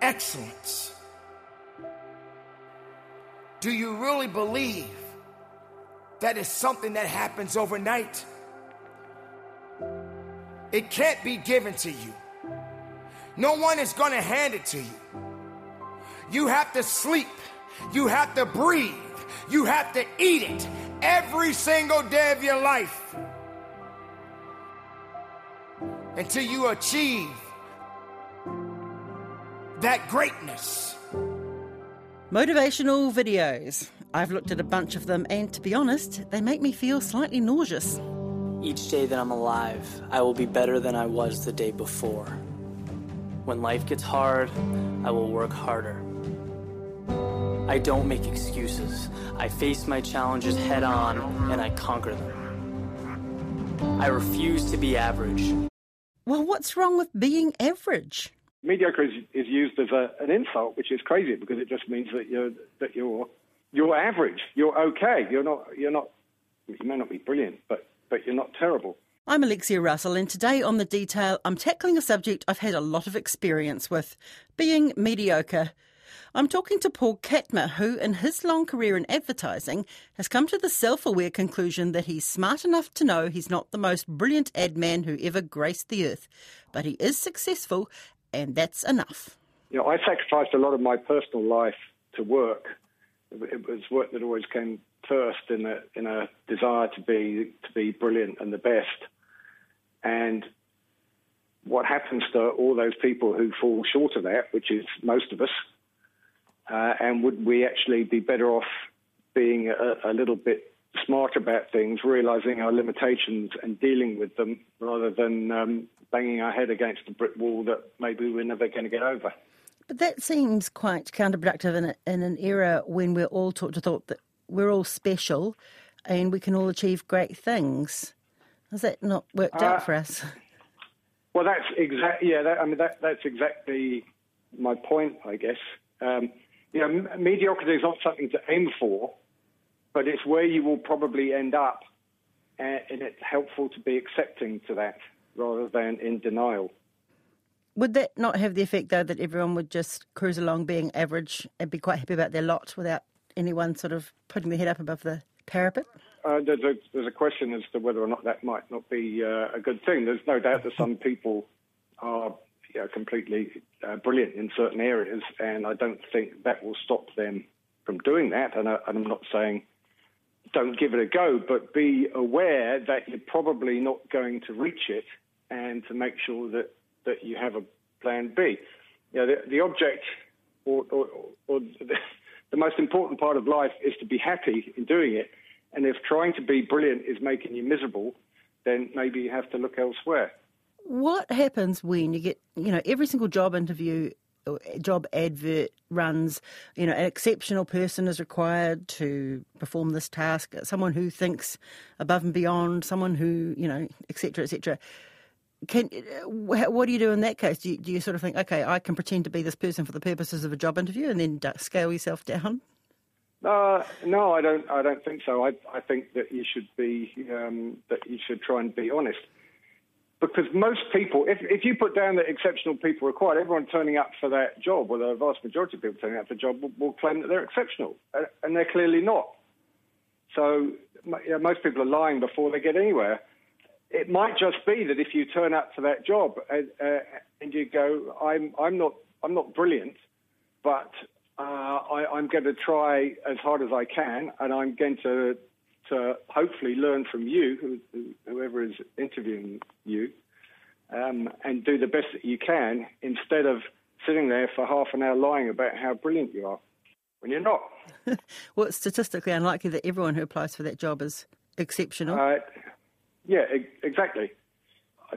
excellence. Do you really believe that is something that happens overnight? It can't be given to you. No one is going to hand it to you. You have to sleep. You have to breathe. You have to eat it every single day of your life until you achieve that greatness. Motivational videos. I've looked at a bunch of them, and to be honest, they make me feel slightly nauseous. Each day that I'm alive, I will be better than I was the day before. When life gets hard, I will work harder. I don't make excuses. I face my challenges head on and I conquer them. I refuse to be average. Well, what's wrong with being average? Mediocre is, is used as a, an insult, which is crazy because it just means that you're that you're you're average. You're okay. You're not you're not you may not be brilliant, but but you're not terrible. I'm Alexia Russell, and today on The Detail, I'm tackling a subject I've had a lot of experience with being mediocre. I'm talking to Paul Catmur, who, in his long career in advertising, has come to the self aware conclusion that he's smart enough to know he's not the most brilliant ad man who ever graced the earth, but he is successful, and that's enough. You know, I sacrificed a lot of my personal life to work. It was work that always came first in a in a desire to be to be brilliant and the best. And what happens to all those people who fall short of that, which is most of us, uh, and would we actually be better off being a, a little bit smarter about things, realizing our limitations and dealing with them, rather than um, banging our head against a brick wall that maybe we're never going to get over? But that seems quite counterproductive in, a, in an era when we're all taught to thought that we're all special and we can all achieve great things. Has that not worked uh, out for us? Well, that's exactly yeah. That, I mean, that, that's exactly my point, I guess. Um, you know, mediocrity is not something to aim for, but it's where you will probably end up, and it's helpful to be accepting to that rather than in denial. Would that not have the effect, though, that everyone would just cruise along being average and be quite happy about their lot without anyone sort of putting their head up above the parapet? Uh, there's, a, there's, a, question as to whether or not that might not be uh, a good thing. There's no doubt that some people are you know, completely uh, brilliant in certain areas, and I don't think that will stop them from doing that. And, I, and I'm not saying don't give it a go, but be aware that you're probably not going to reach it, and to make sure that, that you have a plan B. You know, the, the object or, or, or the, the most important part of life is to be happy in doing it. And if trying to be brilliant is making you miserable, then maybe you have to look elsewhere. What happens when you get, you know, every single job interview, job advert runs, you know, an exceptional person is required to perform this task, someone who thinks above and beyond, someone who, you know, etc., etc. Can what do you do in that case? Do you, do you sort of think, okay, I can pretend to be this person for the purposes of a job interview, and then scale yourself down? Uh, no, I don't. I don't think so. I, I think that you should be um, that you should try and be honest, because most people, if if you put down that exceptional people required, everyone turning up for that job, or the vast majority of people turning up for the job, will, will claim that they're exceptional, and they're clearly not. So you know, most people are lying before they get anywhere it might just be that if you turn up for that job and, uh, and you go, I'm, I'm not, I'm not brilliant, but uh, I, am going to try as hard as I can, and I'm going to, to hopefully learn from you, whoever is interviewing you, um, and do the best that you can instead of sitting there for half an hour lying about how brilliant you are when you're not. well, it's statistically unlikely that everyone who applies for that job is exceptional. Uh, yeah, exactly. I,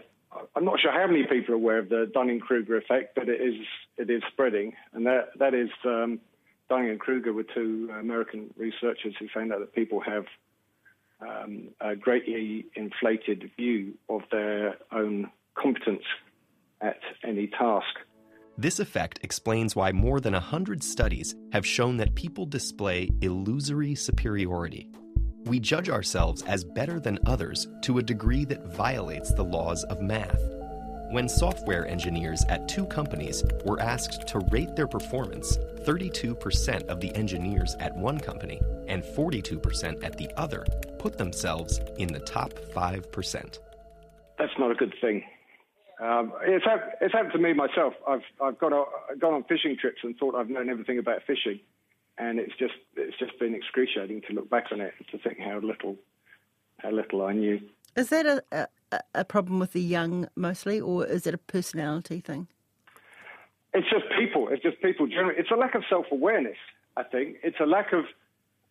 am not sure how many people are aware of the Dunning-Kruger effect, but it is it is spreading, and that that is um, Dunning and Kruger were two American researchers who found out that people have um, a greatly inflated view of their own competence at any task. This effect explains why more than 100 studies have shown that people display illusory superiority we judge ourselves as better than others to a degree that violates the laws of math. When software engineers at two companies were asked to rate their performance, 32% of the engineers at one company and 42% at the other put themselves in the top 5%. That's not a good thing. Um, it's, happened, it's happened to me myself. I've, I've gone, on, gone on fishing trips and thought I've known everything about fishing. And it's just, it's just been excruciating to look back on it and to think how little, how little I knew. Is that a, a, problem with the young mostly, or is it a personality thing? It's just people. It's just people generally. It's a lack of self awareness, I think. It's a lack of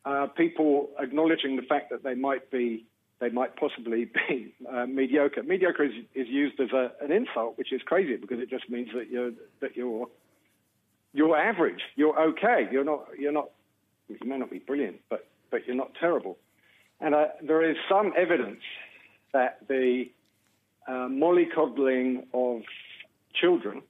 uh, people acknowledging the fact that they might be, they might possibly be uh, mediocre. Mediocre is, is used as a, an insult, which is crazy because it just means that you're that you're you're average. You're okay. You're not. You're not. You may not be brilliant, but but you're not terrible. And uh, there is some evidence that the uh, mollycoddling of children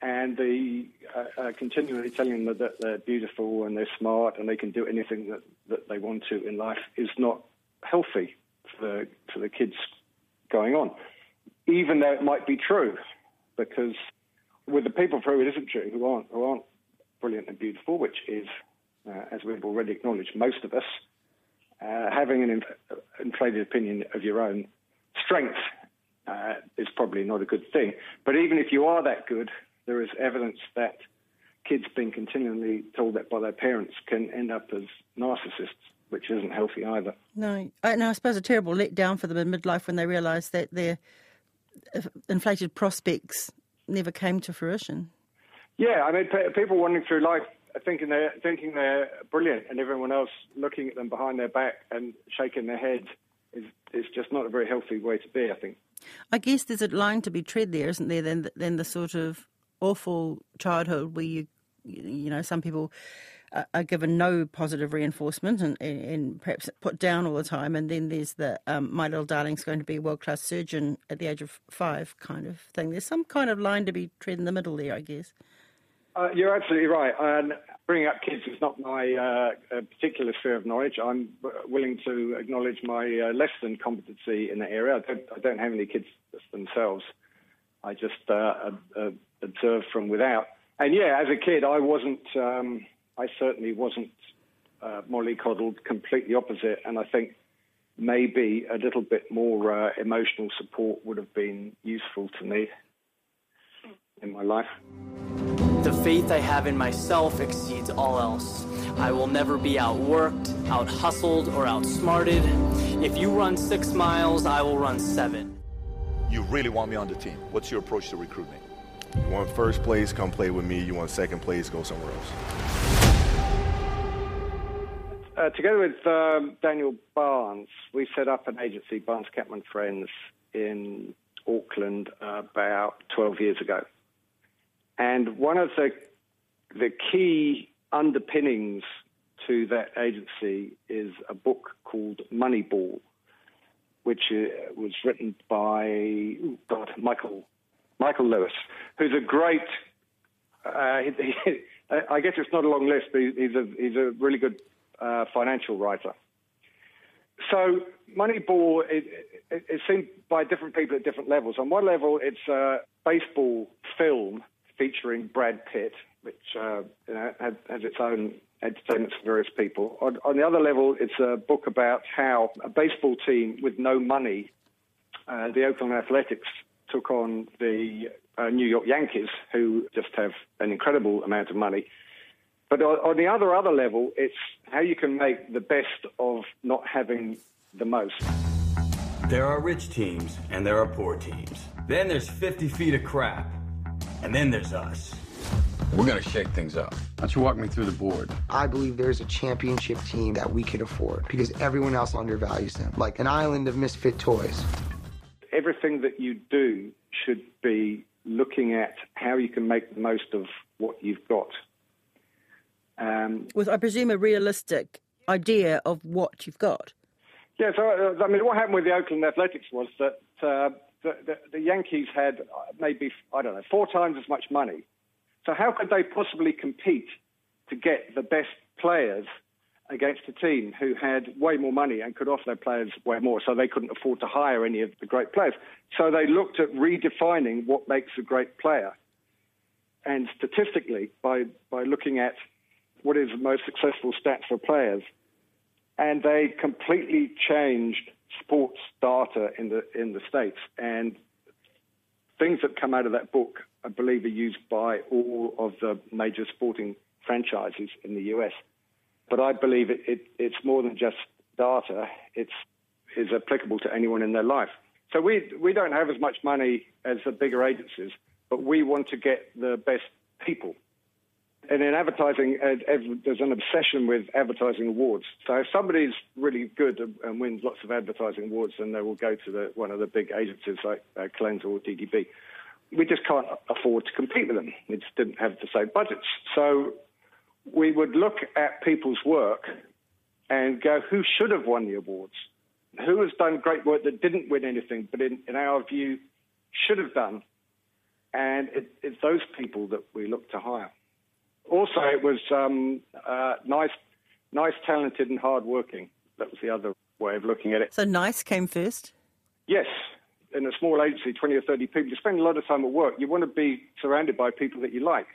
and the uh, uh, continually telling them that they're beautiful and they're smart and they can do anything that, that they want to in life is not healthy for the, for the kids going on, even though it might be true, because with the people for whom it isn't true, who aren't, who aren't brilliant and beautiful, which is, uh, as we've already acknowledged, most of us, uh, having an inf- inflated opinion of your own strength uh, is probably not a good thing. But even if you are that good, there is evidence that kids being continually told that by their parents can end up as narcissists, which isn't healthy either. No, I, no, I suppose a terrible letdown for them in midlife when they realise that their uh, inflated prospects never came to fruition. Yeah, I mean, people wandering through life thinking they're thinking they're brilliant, and everyone else looking at them behind their back and shaking their heads is is just not a very healthy way to be. I think. I guess there's a line to be tread there, isn't there? Then, then the sort of awful childhood where you, you know, some people are given no positive reinforcement and, and perhaps put down all the time. And then there's the um, my little darling's going to be a world class surgeon at the age of five kind of thing. There's some kind of line to be tread in the middle there, I guess. Uh, you're absolutely right. Bringing up kids is not my uh, particular sphere of knowledge. I'm willing to acknowledge my uh, less than competency in the area. I don't, I don't, have any kids themselves. I just uh, observe from without. And yeah, as a kid, I wasn't. Um, I certainly wasn't uh, mollycoddled. Completely opposite. And I think maybe a little bit more uh, emotional support would have been useful to me in my life. The faith I have in myself exceeds all else. I will never be outworked, out hustled, or outsmarted. If you run six miles, I will run seven. You really want me on the team. What's your approach to recruiting? You want first place, come play with me. You want second place, go somewhere else. Uh, together with um, Daniel Barnes, we set up an agency, Barnes Catmur Friends, in Auckland uh, about 12 years ago. And one of the the key underpinnings to that agency is a book called Moneyball, which uh, was written by God, Michael Michael Lewis, who's a great. Uh, I guess it's not a long list, but he's a he's a really good uh, financial writer. So Moneyball it, it, seen by different people at different levels. On one level, it's a baseball film featuring Brad Pitt, which uh, you know, has, its own entertainment for various people. On, on, the other level, it's a book about how a baseball team with no money, uh, the Oakland Athletics, took on the uh, New York Yankees, who just have an incredible amount of money. But on the other other level, it's how you can make the best of not having the most. There are rich teams and there are poor teams. Then there's 50 feet of crap. And then there's us. We're going to shake things up. Why don't you walk me through the board? I believe there's a championship team that we can afford because everyone else undervalues them, like an island of misfit toys. Everything that you do should be looking at how you can make the most of what you've got. Um, With, I presume, a realistic idea of what you've got. Yeah, so uh, I mean, what happened with the Oakland Athletics was that uh, the, the, the Yankees had uh, maybe, I don't know, four times as much money. So how could they possibly compete to get the best players against a team who had way more money and could offer their players way more, so they couldn't afford to hire any of the great players. So they looked at redefining what makes a great player. And statistically, by, by looking at what is the most successful stats for players, and they completely changed sports data in the in the states. And things that come out of that book, I believe, are used by all of the major sporting franchises in the US. But I believe it, it, it's more than just data. It's is applicable to anyone in their life. So we we don't have as much money as the bigger agencies, but we want to get the best people. And in advertising, there's an obsession with advertising awards. So if somebody's really good and wins lots of advertising awards, then they will go to the, one of the big agencies like uh, or DDB. We just can't afford to compete with them. We just didn't have the same budgets. So we would look at people's work and go, who should have won the awards? Who has done great work that didn't win anything, but in, in our view, should have done? And it, it's those people that we look to hire. Also, it was um, uh, nice, nice, talented, and hardworking. That was the other way of looking at it. So nice came first? Yes. In a small agency, 20 or 30 people, you spend a lot of time at work. You want to be surrounded by people that you like.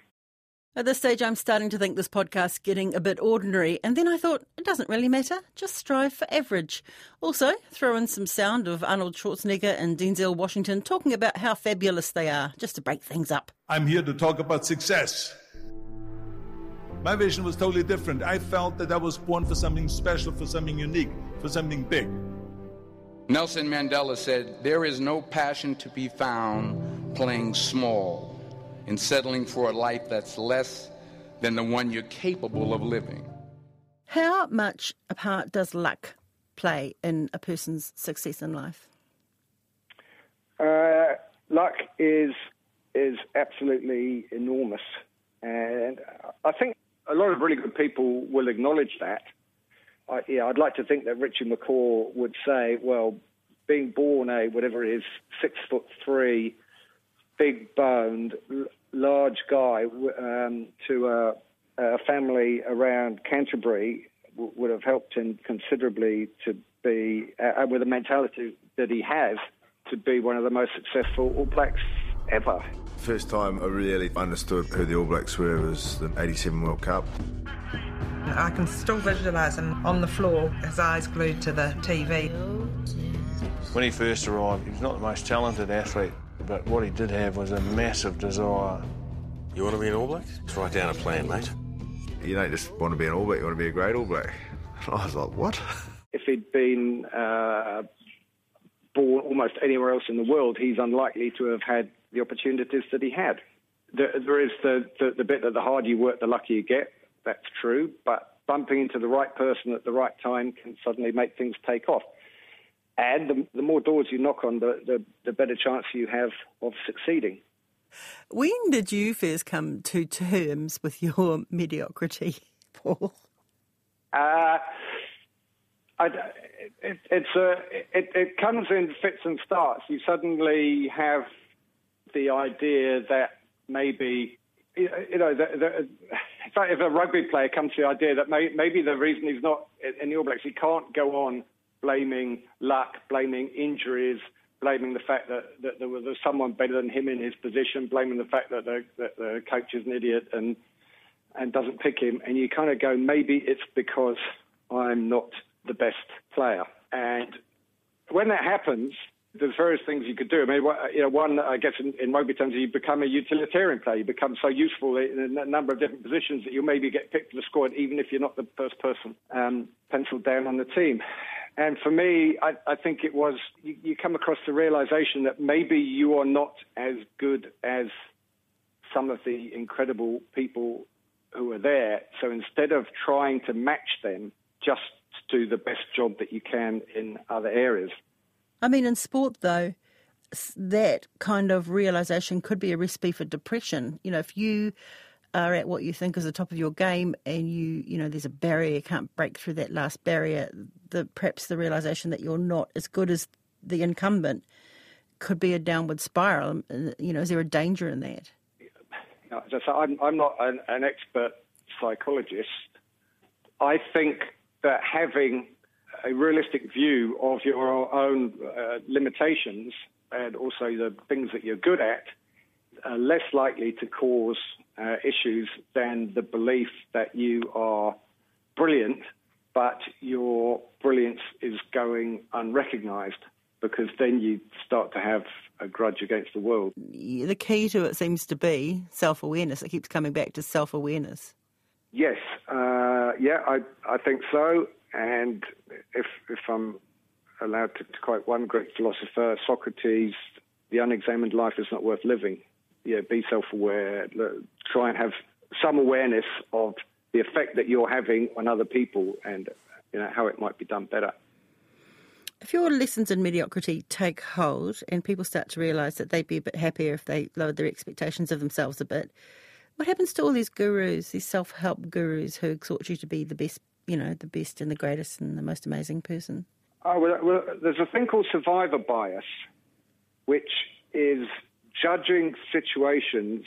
At this stage, I'm starting to think this podcast's getting a bit ordinary, and then I thought, it doesn't really matter, just strive for average. Also, throw in some sound of Arnold Schwarzenegger and Denzel Washington talking about how fabulous they are, just to break things up. I'm here to talk about success. My vision was totally different. I felt that I was born for something special, for something unique, for something big. Nelson Mandela said, There is no passion to be found playing small in settling for a life that's less than the one you're capable of living. How much a part does luck play in a person's success in life? Uh, luck is is absolutely enormous, and I think a lot of really good people will acknowledge that. I, yeah, I'd like to think that Richie McCaw would say, well, being born a whatever it is, six foot three, big boned, large guy um, to a, a, family around Canterbury w- would have helped him considerably to be, uh, with the mentality that he has, to be one of the most successful All Blacks ever. First time I really understood who the All Blacks were was the 87 World Cup. I can still visualise him on the floor, his eyes glued to the TV. When he first arrived, he was not the most talented athlete, but what he did have was a massive desire. You want to be an All Black? Let's write down a plan, mate. You don't just want to be an All Black, you want to be a great All Black. I was like, what? If he'd been uh, born almost anywhere else in the world, he's unlikely to have had the opportunities that he had. There, there is the, the, the bit that the harder you work, the luckier you get. That's true. But bumping into the right person at the right time can suddenly make things take off. And the, the more doors you knock on, the, the, the better chance you have of succeeding. When did you first come to terms with your mediocrity, Paul? Uh, I, it, it's a, it, it comes in fits and starts. You suddenly have the idea that maybe you know, the, the, if a rugby player comes to the idea that may, maybe the reason he's not in the All Blacks, he can't go on blaming luck, blaming injuries, blaming the fact that, that there was someone better than him in his position, blaming the fact that the, that the coach is an idiot and and doesn't pick him, and you kind of go, maybe it's because I'm not the best player. And when that happens, there's various things you could do. I mean, you know, one, I guess in, in rugby terms, you become a utilitarian player. You become so useful in a number of different positions that you maybe get picked for the squad, even if you're not the first person um, penciled down on the team. And for me, I, I think it was you, you come across the realization that maybe you are not as good as some of the incredible people who are there. So instead of trying to match them, just do the best job that you can in other areas. I mean, in sport, though, that kind of realization could be a recipe for depression. You know, if you are at what you think is the top of your game and you, you know, there's a barrier, you can't break through that last barrier, the perhaps the realization that you're not as good as the incumbent could be a downward spiral. Um, uh, you know, is there a danger in that? So I'm, I'm not an, an expert psychologist. I think that having a realistic view of your own uh, limitations and also the things that you're good at are less likely to cause uh, issues than the belief that you are brilliant, but your brilliance is going unrecognized because then you start to have a grudge against the world. The key to it seems to be self awareness. It keeps coming back to self awareness. Yes, uh, yeah, I, I think so. And if, if I'm allowed to, to quote one Greek philosopher, Socrates, the unexamined life is not worth living. Yeah, be self aware, try and have some awareness of the effect that you're having on other people and you know how it might be done better. If your lessons in mediocrity take hold and people start to realise that they'd be a bit happier if they lowered their expectations of themselves a bit, what happens to all these gurus, these self-help gurus who exhort you to be the best, you know, the best and the greatest and the most amazing person? Oh, well, well there's a thing called survivor bias, which is judging situations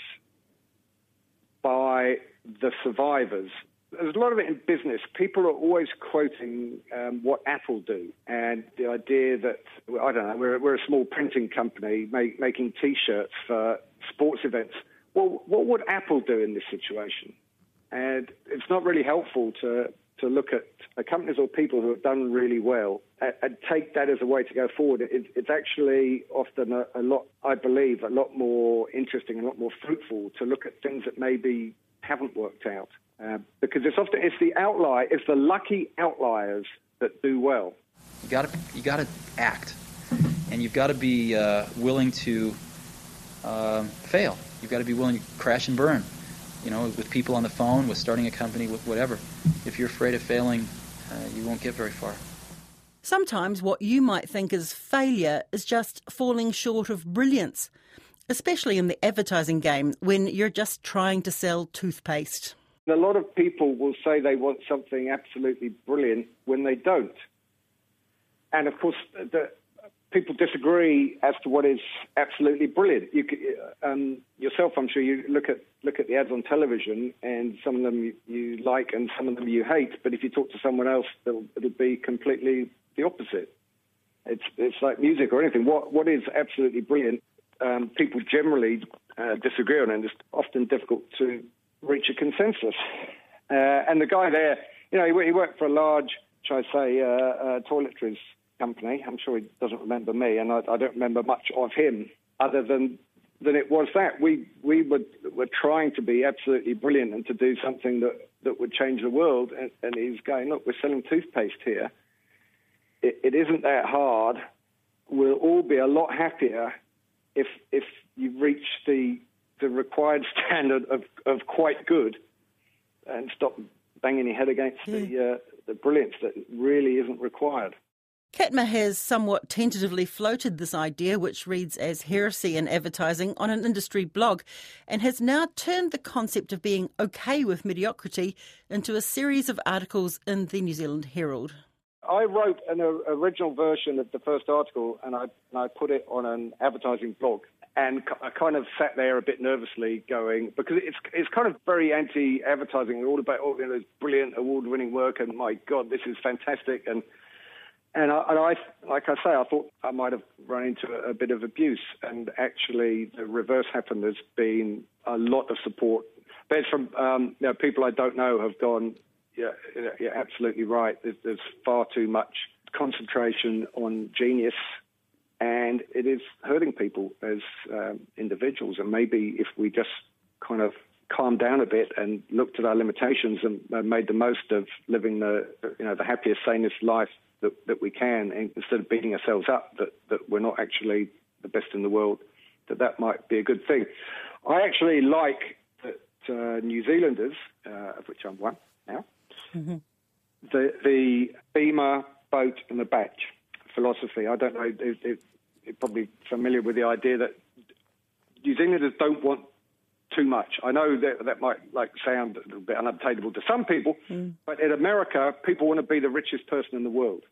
by the survivors there's a lot of it in business. People are always quoting um, what Apple do, and the idea that I don't know, we're, we're a small printing company make, making T-shirts for sports events. Well, what would Apple do in this situation? And it's not really helpful to to look at companies or people who have done really well and, take that as a way to go forward. It, it's actually often a, a lot, I believe, a lot more interesting and a lot more fruitful to look at things that maybe haven't worked out. Uh, because it's often it's the outlier, it's the lucky outliers that do well. You got to you got to act, and you've got to be uh, willing to uh, fail. You've got to be willing to crash and burn. You know, with people on the phone, with starting a company, with whatever. If you're afraid of failing, uh, you won't get very far. Sometimes what you might think is failure is just falling short of brilliance, especially in the advertising game when you're just trying to sell toothpaste. A lot of people will say they want something absolutely brilliant when they don't. And of course, the, people disagree as to what is absolutely brilliant. You, um, yourself, I'm sure you look at look at the ads on television, and some of them you, you like, and some of them you hate. But if you talk to someone else, it'll, be completely the opposite. It's it's like music or anything. What what is absolutely brilliant? Um, people generally uh, disagree on, and it's often difficult to reach a consensus. Uh, and the guy there, you know, he, he worked for a large, shall I say, uh, uh, toiletries company. I'm sure he doesn't remember me, and I, I, don't remember much of him other than than it was that we we were were trying to be absolutely brilliant and to do something that that would change the world. And, and he's going, look, we're selling toothpaste here. It, it isn't that hard. We'll all be a lot happier if if you reach the the required standard of, of quite good and stop banging your head against yeah. the, uh, the brilliance that really isn't required. Catmur has somewhat tentatively floated this idea, which reads as heresy in advertising, on an industry blog, and has now turned the concept of being okay with mediocrity into a series of articles in the New Zealand Herald. I wrote an uh, original version of the first article and I, and I put it on an advertising blog and I kind of sat there a bit nervously, going because it's it's kind of very anti-advertising, all about all you know, this brilliant award-winning work, and my God, this is fantastic, and and I, and I like I say, I thought I might have run into a, a bit of abuse, and actually the reverse happened. There's been a lot of support. There's from um, you know, people I don't know have gone, yeah, you're absolutely right. There's, far too much concentration on genius and it is hurting people as um, individuals. And maybe if we just kind of calmed down a bit and looked at our limitations and made the most of living the you know the happiest, sanest life that, that we can, and instead of beating ourselves up that, that we're not actually the best in the world, that that might be a good thing. I actually like that uh, New Zealanders, uh, of which I'm one now, mm-hmm. the the beamer, boat, and the bach philosophy. I don't know if, if, you're probably familiar with the idea that New Zealanders don't want too much. I know that that might like sound a little bit unobtainable to some people, mm. but in America, people want to be the richest person in the world.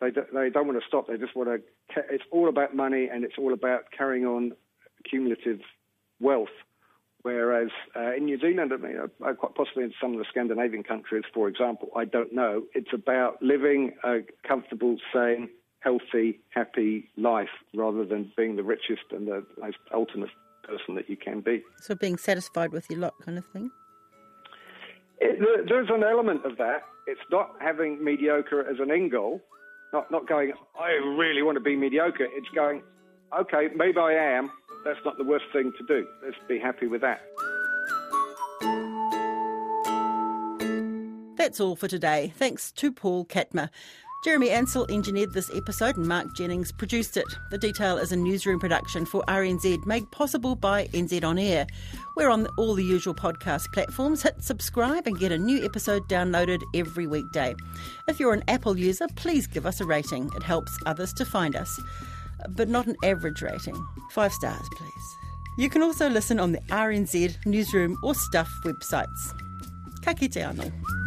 They do, they don't want to stop. They just want to. It's all about money, and it's all about carrying on cumulative wealth Whereas uh, in New Zealand, I mean, uh, quite possibly in some of the Scandinavian countries, for example, I don't know, it's about living a comfortable, sane, healthy, happy life rather than being the richest and the most ultimate person that you can be. So being satisfied with your lot kind of thing? It, there's an element of that. It's not having mediocre as an end goal, not, not going, I really want to be mediocre. It's going, okay, maybe I am. That's not the worst thing to do. Let's be happy with that. That's all for today. Thanks to Paul Catmur. Jeremy Ansell engineered this episode and Mark Jennings produced it. The Detail is a newsroom production for RNZ made possible by NZ On Air. We're on all the usual podcast platforms. Hit subscribe and get a new episode downloaded every weekday. If you're an Apple user, please give us a rating. It helps others to find us. But not an average rating. Five stars, please. You can also listen on the RNZ, Newsroom, or Stuff websites. Ka kite anō.